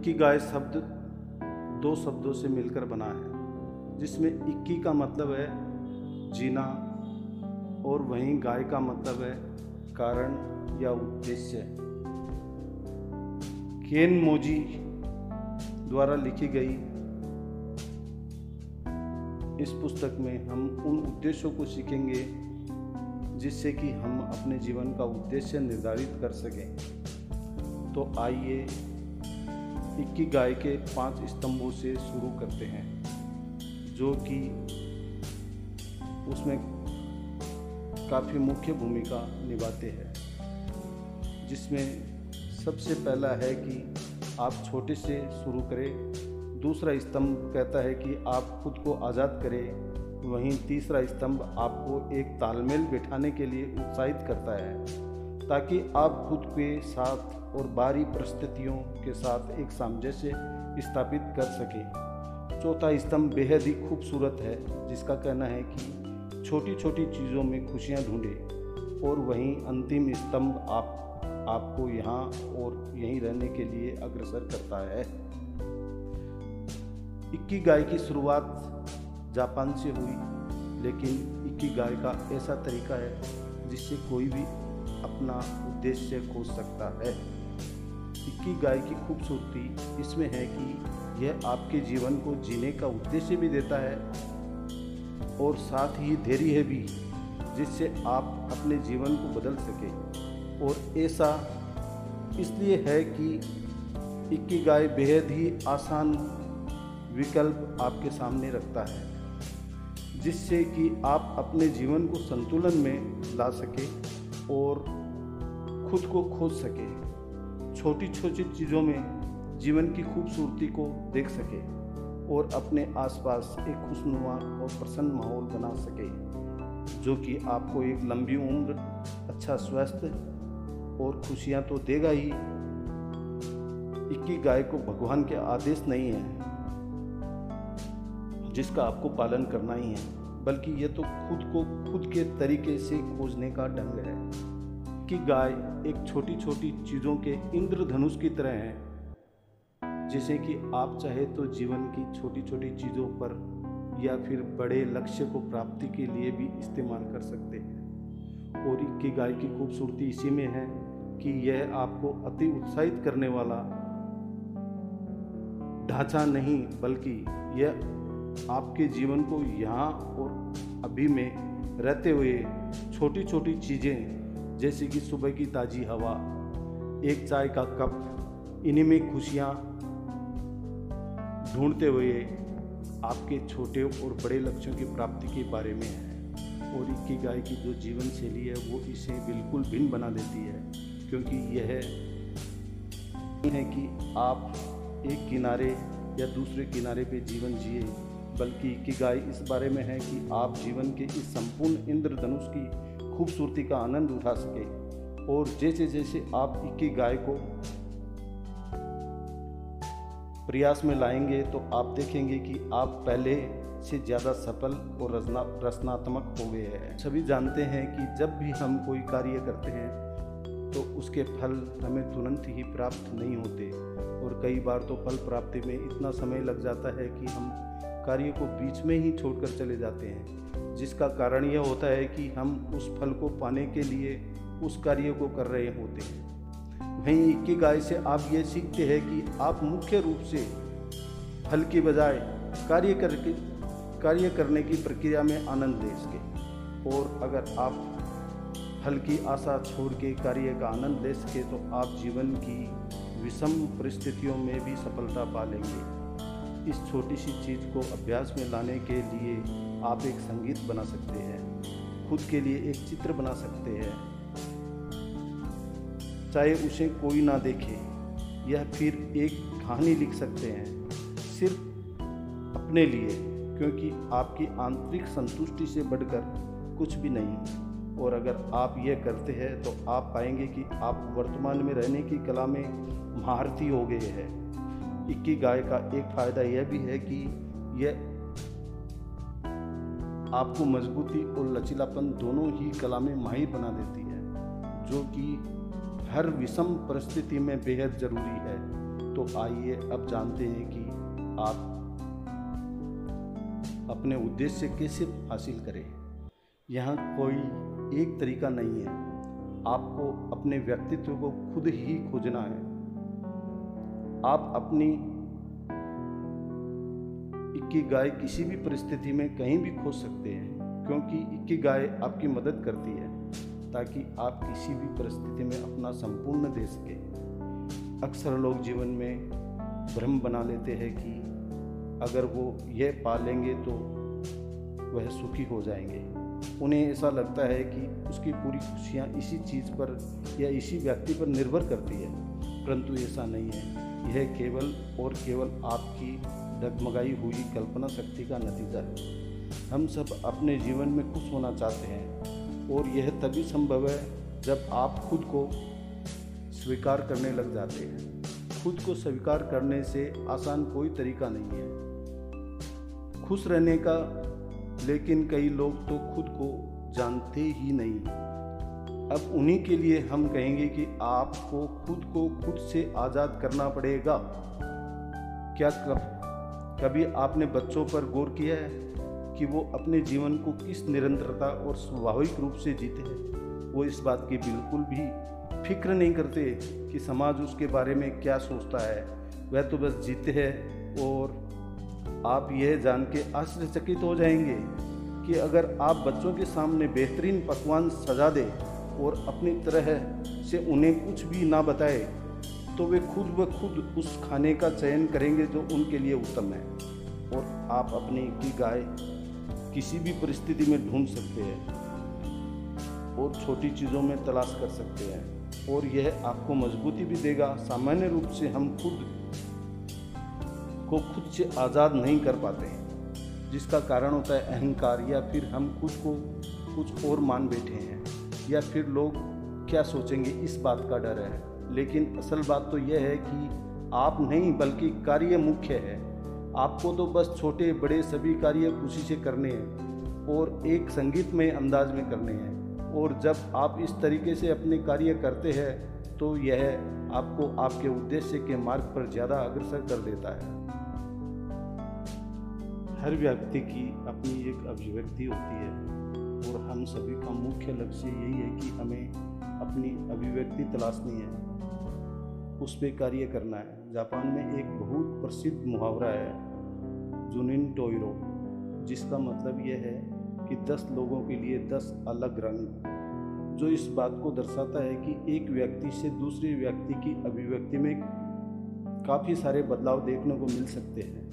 इक्की गाय शब्द दो शब्दों से मिलकर बना है, जिसमें इक्की का मतलब है जीना और वहीं गाय का मतलब है कारण या उद्देश्य। केन मोजी द्वारा लिखी गई इस पुस्तक में हम उन उद्देश्यों को सीखेंगे, जिससे कि हम अपने जीवन का उद्देश्य निर्धारित कर सकें। तो आइए इक्की गाय के पाँच स्तंभों से शुरू करते हैं, जो कि उसमें काफ़ी मुख्य भूमिका निभाते हैं। जिसमें सबसे पहला है कि आप छोटे से शुरू करें। दूसरा स्तंभ कहता है कि आप खुद को आज़ाद करें। वहीं तीसरा स्तंभ आपको एक तालमेल बिठाने के लिए उत्साहित करता है, ताकि आप खुद के साथ और बाहरी परिस्थितियों के साथ एक सामंजस्य स्थापित कर सकें। चौथा स्तंभ बेहद ही खूबसूरत है, जिसका कहना है कि छोटी छोटी चीज़ों में खुशियाँ ढूंढें और वहीं अंतिम स्तंभ आप, आपको यहाँ और यहीं रहने के लिए अग्रसर करता है। इक्की गाय की शुरुआत जापान से हुई, लेकिन इक्की गाय का ऐसा तरीका है जिससे कोई भी अपना उद्देश्य खोज सकता है। इक्की गाय की खूबसूरती इसमें है कि यह आपके जीवन को जीने का उद्देश्य भी देता है और साथ ही धैर्य है भी, जिससे आप अपने जीवन को बदल सके। और ऐसा इसलिए है कि इक्की गाय बेहद ही आसान विकल्प आपके सामने रखता है, जिससे कि आप अपने जीवन को संतुलन में ला सके और खुद को खोज सके। छोटी छोटी चीज़ों में जीवन की खूबसूरती को देख सके और अपने आसपास एक खुशनुमा और प्रसन्न माहौल बना सके, जो कि आपको एक लंबी उम्र अच्छा स्वास्थ्य और खुशियाँ तो देगा ही। इक्की गाय को भगवान के आदेश नहीं है, जिसका आपको पालन करना ही है, बल्कि ये तो खुद को खुद के तरीके से खोजने का ढंग है। कि गाय एक छोटी छोटी चीज़ों के इंद्रधनुष की तरह है। जैसे कि आप चाहे तो जीवन की छोटी छोटी चीज़ों पर या फिर बड़े लक्ष्य को प्राप्ति के लिए भी इस्तेमाल कर सकते हैं। और की गाय की खूबसूरती इसी में है कि यह आपको अति उत्साहित करने वाला ढांचा नहीं, बल्कि यह आपके जीवन को यहाँ और अभी में रहते हुए छोटी छोटी चीज़ें जैसे कि सुबह की ताज़ी हवा, एक चाय का कप, इन्हीं में खुशियाँ ढूंढते हुए आपके छोटे और बड़े लक्ष्यों की प्राप्ति के बारे में है। और इक्की गाय की जो जीवन शैली है, वो इसे बिल्कुल भिन्न बना देती है, क्योंकि यह है कि आप एक किनारे या दूसरे किनारे पे जीवन जिए, बल्कि की गाय इस बारे में है कि आप जीवन के इस संपूर्ण इंद्रधनुष की खूबसूरती का आनंद उठा सके। और जैसे जैसे आप इक्की गाय को प्रयास में लाएँगे तो आप देखेंगे कि आप पहले से ज़्यादा सफल और रचना, रचनात्मक हो गए हैं। सभी जानते हैं कि जब भी हम कोई कार्य करते हैं तो उसके फल हमें तुरंत ही प्राप्त नहीं होते। और कई बार तो फल प्राप्ति में इतना समय लग जाता है कि हम कार्य को बीच में ही छोड़कर चले जाते हैं, जिसका कारण यह होता है कि हम उस फल को पाने के लिए उस कार्य को कर रहे होते हैं। वहीं इक्की गाय से आप ये सीखते हैं कि आप मुख्य रूप से फल की बजाय कार्य करके, कार्य करने की प्रक्रिया में आनंद ले सके। और अगर आप फल की आशा छोड़ के कार्य का आनंद ले सके तो आप जीवन की विषम परिस्थितियों में भी सफलता पा लेंगे। इस छोटी सी चीज़ को अभ्यास में लाने के लिए आप एक संगीत बना सकते हैं, खुद के लिए एक चित्र बना सकते हैं। चाहे उसे कोई ना देखे या फिर एक कहानी लिख सकते हैं, सिर्फ़ अपने लिए, क्योंकि आपकी आंतरिक संतुष्टि से बढ़कर कुछ भी नहीं। और अगर आप यह करते हैं तो आप पाएँगे कि आप वर्तमान में रहने की कला में महारती हो गए हैं। इक्की गाय का एक फ़ायदा यह भी है कि यह आपको मजबूती और लचीलापन दोनों ही कला में माहिर बना देती है, जो कि हर विषम परिस्थिति में बेहद ज़रूरी है। तो आइए अब जानते हैं कि आप अपने उद्देश्य कैसे हासिल करें। यहाँ कोई एक तरीका नहीं है। आपको अपने व्यक्तित्व को खुद ही खोजना है। आप अपनी इक्की गाय किसी भी परिस्थिति में कहीं भी खोज सकते हैं, क्योंकि इक्की गाय आपकी मदद करती है, ताकि आप किसी भी परिस्थिति में अपना संपूर्ण दे सके। अक्सर लोग जीवन में भ्रम बना लेते हैं कि अगर वो यह पा लेंगे तो वह सुखी हो जाएँगे। उन्हें ऐसा लगता है कि उसकी पूरी खुशियाँ इसी चीज़ पर या इसी व्यक्ति पर निर्भर करती है, परंतु ऐसा नहीं है। यह केवल और केवल आपकी डगमगाई हुई कल्पना शक्ति का नतीजा है। हम सब अपने जीवन में खुश होना चाहते हैं और यह तभी संभव है जब आप खुद को स्वीकार करने लग जाते हैं। खुद को स्वीकार करने से आसान कोई तरीका नहीं है। खुश रहने का, लेकिन कई लोग तो खुद को जानते ही नहीं। अब उन्हीं के लिए हम कहेंगे कि आपको खुद को खुद से आज़ाद करना पड़ेगा। क्या कभी आपने बच्चों पर गौर किया है कि वो अपने जीवन को किस निरंतरता और स्वाभाविक रूप से जीते हैं? वो इस बात की बिल्कुल भी फ़िक्र नहीं करते कि समाज उसके बारे में क्या सोचता है। वह तो बस जीते हैं और आप यह जान के आश्चर्यचकित हो जाएँगे कि अगर आप बच्चों के सामने बेहतरीन पकवान सजा दें और अपनी तरह से उन्हें कुछ भी ना बताए तो वे खुद ब खुद उस खाने का चयन करेंगे जो उनके लिए उत्तम है। और आप अपनी की गाय किसी भी परिस्थिति में ढूंढ सकते हैं और छोटी चीज़ों में तलाश कर सकते हैं। और यह आपको मजबूती भी देगा। सामान्य रूप से हम खुद को खुद से आज़ाद नहीं कर पाते हैं, जिसका कारण होता है अहंकार या फिर हम खुद को कुछ और मान बैठे हैं। या फिर लोग क्या सोचेंगे, इस बात का डर है। लेकिन असल बात तो यह है कि आप नहीं, बल्कि कार्य मुख्य है। आपको तो बस छोटे, बड़े सभी कार्य खुशी से करने हैं और एक संगीतमय अंदाज में करने हैं। और जब आप इस तरीके से अपने कार्य करते हैं तो यह आपको आपके उद्देश्य के मार्ग पर ज़्यादा अग्रसर कर देता है। हर व्यक्ति की अपनी एक अभिव्यक्ति होती है। और हम सभी का मुख्य लक्ष्य यही है कि हमें अपनी अभिव्यक्ति तलाशनी है। उस पर कार्य करना है। जापान में एक बहुत प्रसिद्ध मुहावरा है, जुनिन टोयरो जिसका मतलब यह है कि दस लोगों के लिए दस अलग रंग जो इस बात को दर्शाता है कि एक व्यक्ति से दूसरे व्यक्ति की अभिव्यक्ति में काफ़ी सारे बदलाव देखने को मिल सकते हैं।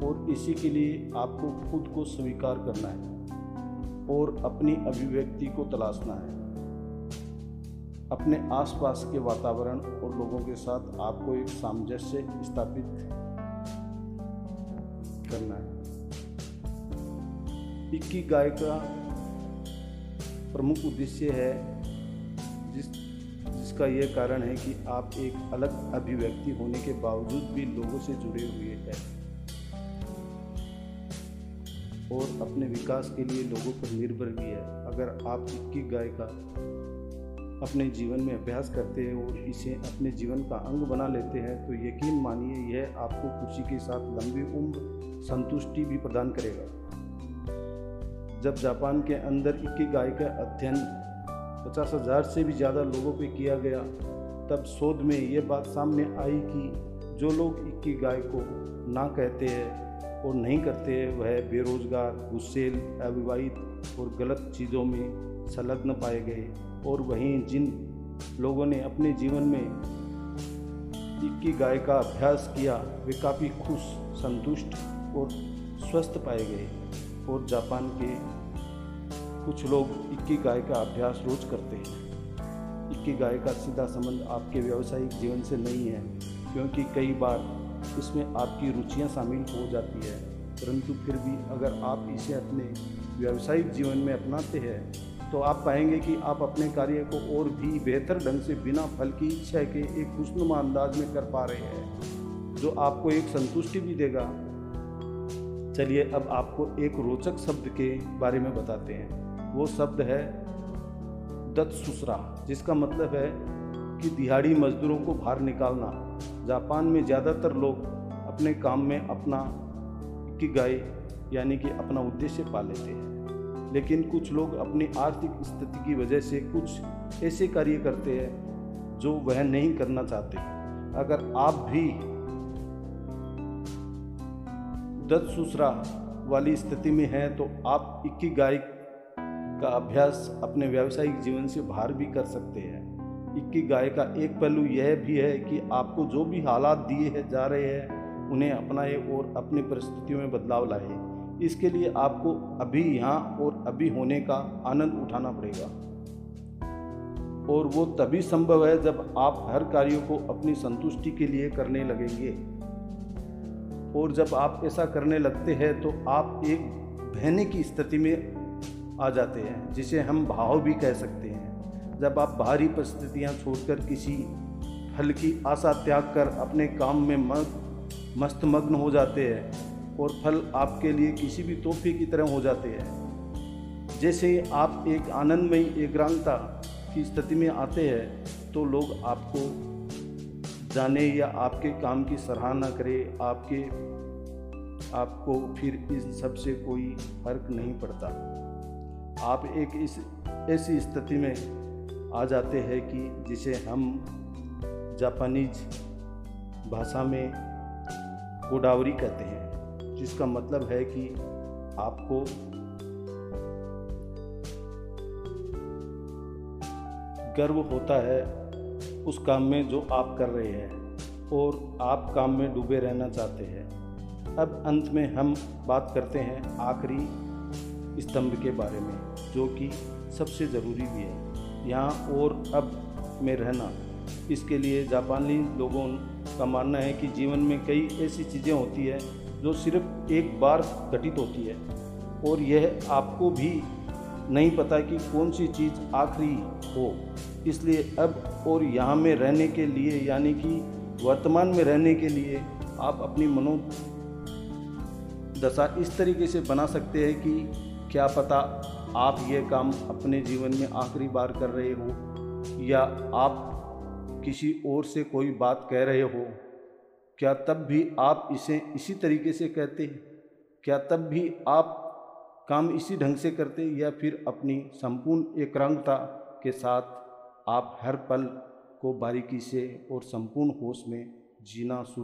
और इसी के लिए आपको खुद को स्वीकार करना है। और अपनी अभिव्यक्ति को तलाशना है। अपने आसपास के वातावरण और लोगों के साथ आपको एक सामंजस्य स्थापित करना है। इक्की गाय का प्रमुख उद्देश्य है, जिस, जिसका यह कारण है कि आप एक अलग अभिव्यक्ति होने के बावजूद भी लोगों से जुड़े हुए हैं। और अपने विकास के लिए लोगों पर निर्भर भी है। अगर आप इक्की गाय का अपने जीवन में अभ्यास करते हैं और इसे अपने जीवन का अंग बना लेते हैं तो यकीन मानिए, यह आपको खुशी के साथ लंबी उम्र संतुष्टि भी प्रदान करेगा। जब जापान के अंदर इक्की गाय का अध्ययन पचास हज़ार से भी ज़्यादा लोगों पे किया गया, तब शोध में ये बात सामने आई कि जो लोग इक्की गाय को ना कहते हैं और नहीं करते वह बेरोजगार, गुस्सेल, अविवाहित और गलत चीज़ों में संलग्न पाए गए। और वहीं जिन लोगों ने अपने जीवन में इक्की गाय का अभ्यास किया, वे काफ़ी खुश, संतुष्ट और स्वस्थ पाए गए। और जापान के कुछ लोग इक्की गाय का अभ्यास रोज करते हैं। इक्की गाय का सीधा संबंध आपके व्यावसायिक जीवन से नहीं है, क्योंकि कई बार इसमें आपकी रुचियाँ शामिल हो जाती है। परंतु फिर भी अगर आप इसे अपने व्यावसायिक जीवन में अपनाते हैं तो आप पाएँगे कि आप अपने कार्य को और भी बेहतर ढंग से बिना फल की इच्छा के एक खुशनुमा अंदाज में कर पा रहे हैं, जो आपको एक संतुष्टि भी देगा। चलिए अब आपको एक रोचक शब्द के बारे में बताते हैं। वो शब्द है दत्त सुसरा जिसका मतलब है कि दिहाड़ी मजदूरों को बाहर निकालना। जापान में ज़्यादातर लोग अपने काम में अपना गाय यानी कि अपना उद्देश्य पा लेते हैं। लेकिन कुछ लोग अपनी आर्थिक स्थिति की वजह से कुछ ऐसे कार्य करते हैं जो वह नहीं करना चाहते। अगर आप भी दत सुसरा वाली स्थिति में हैं तो आप इक्की गाय का अभ्यास अपने व्यावसायिक जीवन से बाहर भी कर सकते हैं। इक्की गाय का एक पहलू यह भी है कि आपको जो भी हालात दिए है, जा रहे हैं, उन्हें अपनाए और अपनी परिस्थितियों में बदलाव लाए। इसके लिए आपको अभी यहाँ और अभी होने का आनंद उठाना पड़ेगा। और वो तभी संभव है जब आप हर कार्यों को अपनी संतुष्टि के लिए करने लगेंगे। और जब आप ऐसा करने लगते हैं तो आप एक बहने की स्थिति में आ जाते हैं, जिसे हम भाव भी कह सकते हैं। जब आप बाहरी परिस्थितियाँ छोड़कर किसी फल की आशा त्याग कर अपने काम में मग, मस्त मग्न हो जाते हैं और फल आपके लिए किसी भी तोहफे की तरह हो जाते हैं। जैसे आप एक आनंदमयी एकांतता की स्थिति में आते हैं तो लोग आपको जाने या आपके काम की सराहना करें। आपके, आपको फिर इन सबसे कोई फ़र्क नहीं पड़ता। आप एक इस, ऐसी स्थिति में आ जाते हैं कि जिसे हम जापानीज भाषा में गोदावरी कहते हैं, जिसका मतलब है कि आपको गर्व होता है उस काम में जो आप कर रहे हैं और आप काम में डूबे रहना चाहते हैं। अब अंत में हम बात करते हैं आखिरी स्तंभ के बारे में, जो कि सबसे ज़रूरी भी है। यहाँ और अब में रहना। इसके लिए जापानी लोगों का मानना है कि जीवन में कई ऐसी चीज़ें होती है जो सिर्फ़ एक बार घटित होती है और यह आपको भी नहीं पता कि कौन सी चीज़ आखिरी हो। इसलिए अब और यहाँ में रहने के लिए, यानी कि वर्तमान में रहने के लिए, आप अपनी मनो दशा इस तरीके से बना सकते हैं कि क्या पता आप ये काम अपने जीवन में आखिरी बार कर रहे हो, या आप किसी और से कोई बात कह रहे हो, क्या तब भी आप इसे इसी तरीके से कहते हैं? क्या तब भी आप काम इसी ढंग से करते या फिर अपनी संपूर्ण एकांकता के साथ आप हर पल को बारीकी से और संपूर्ण होश में जीना शुरू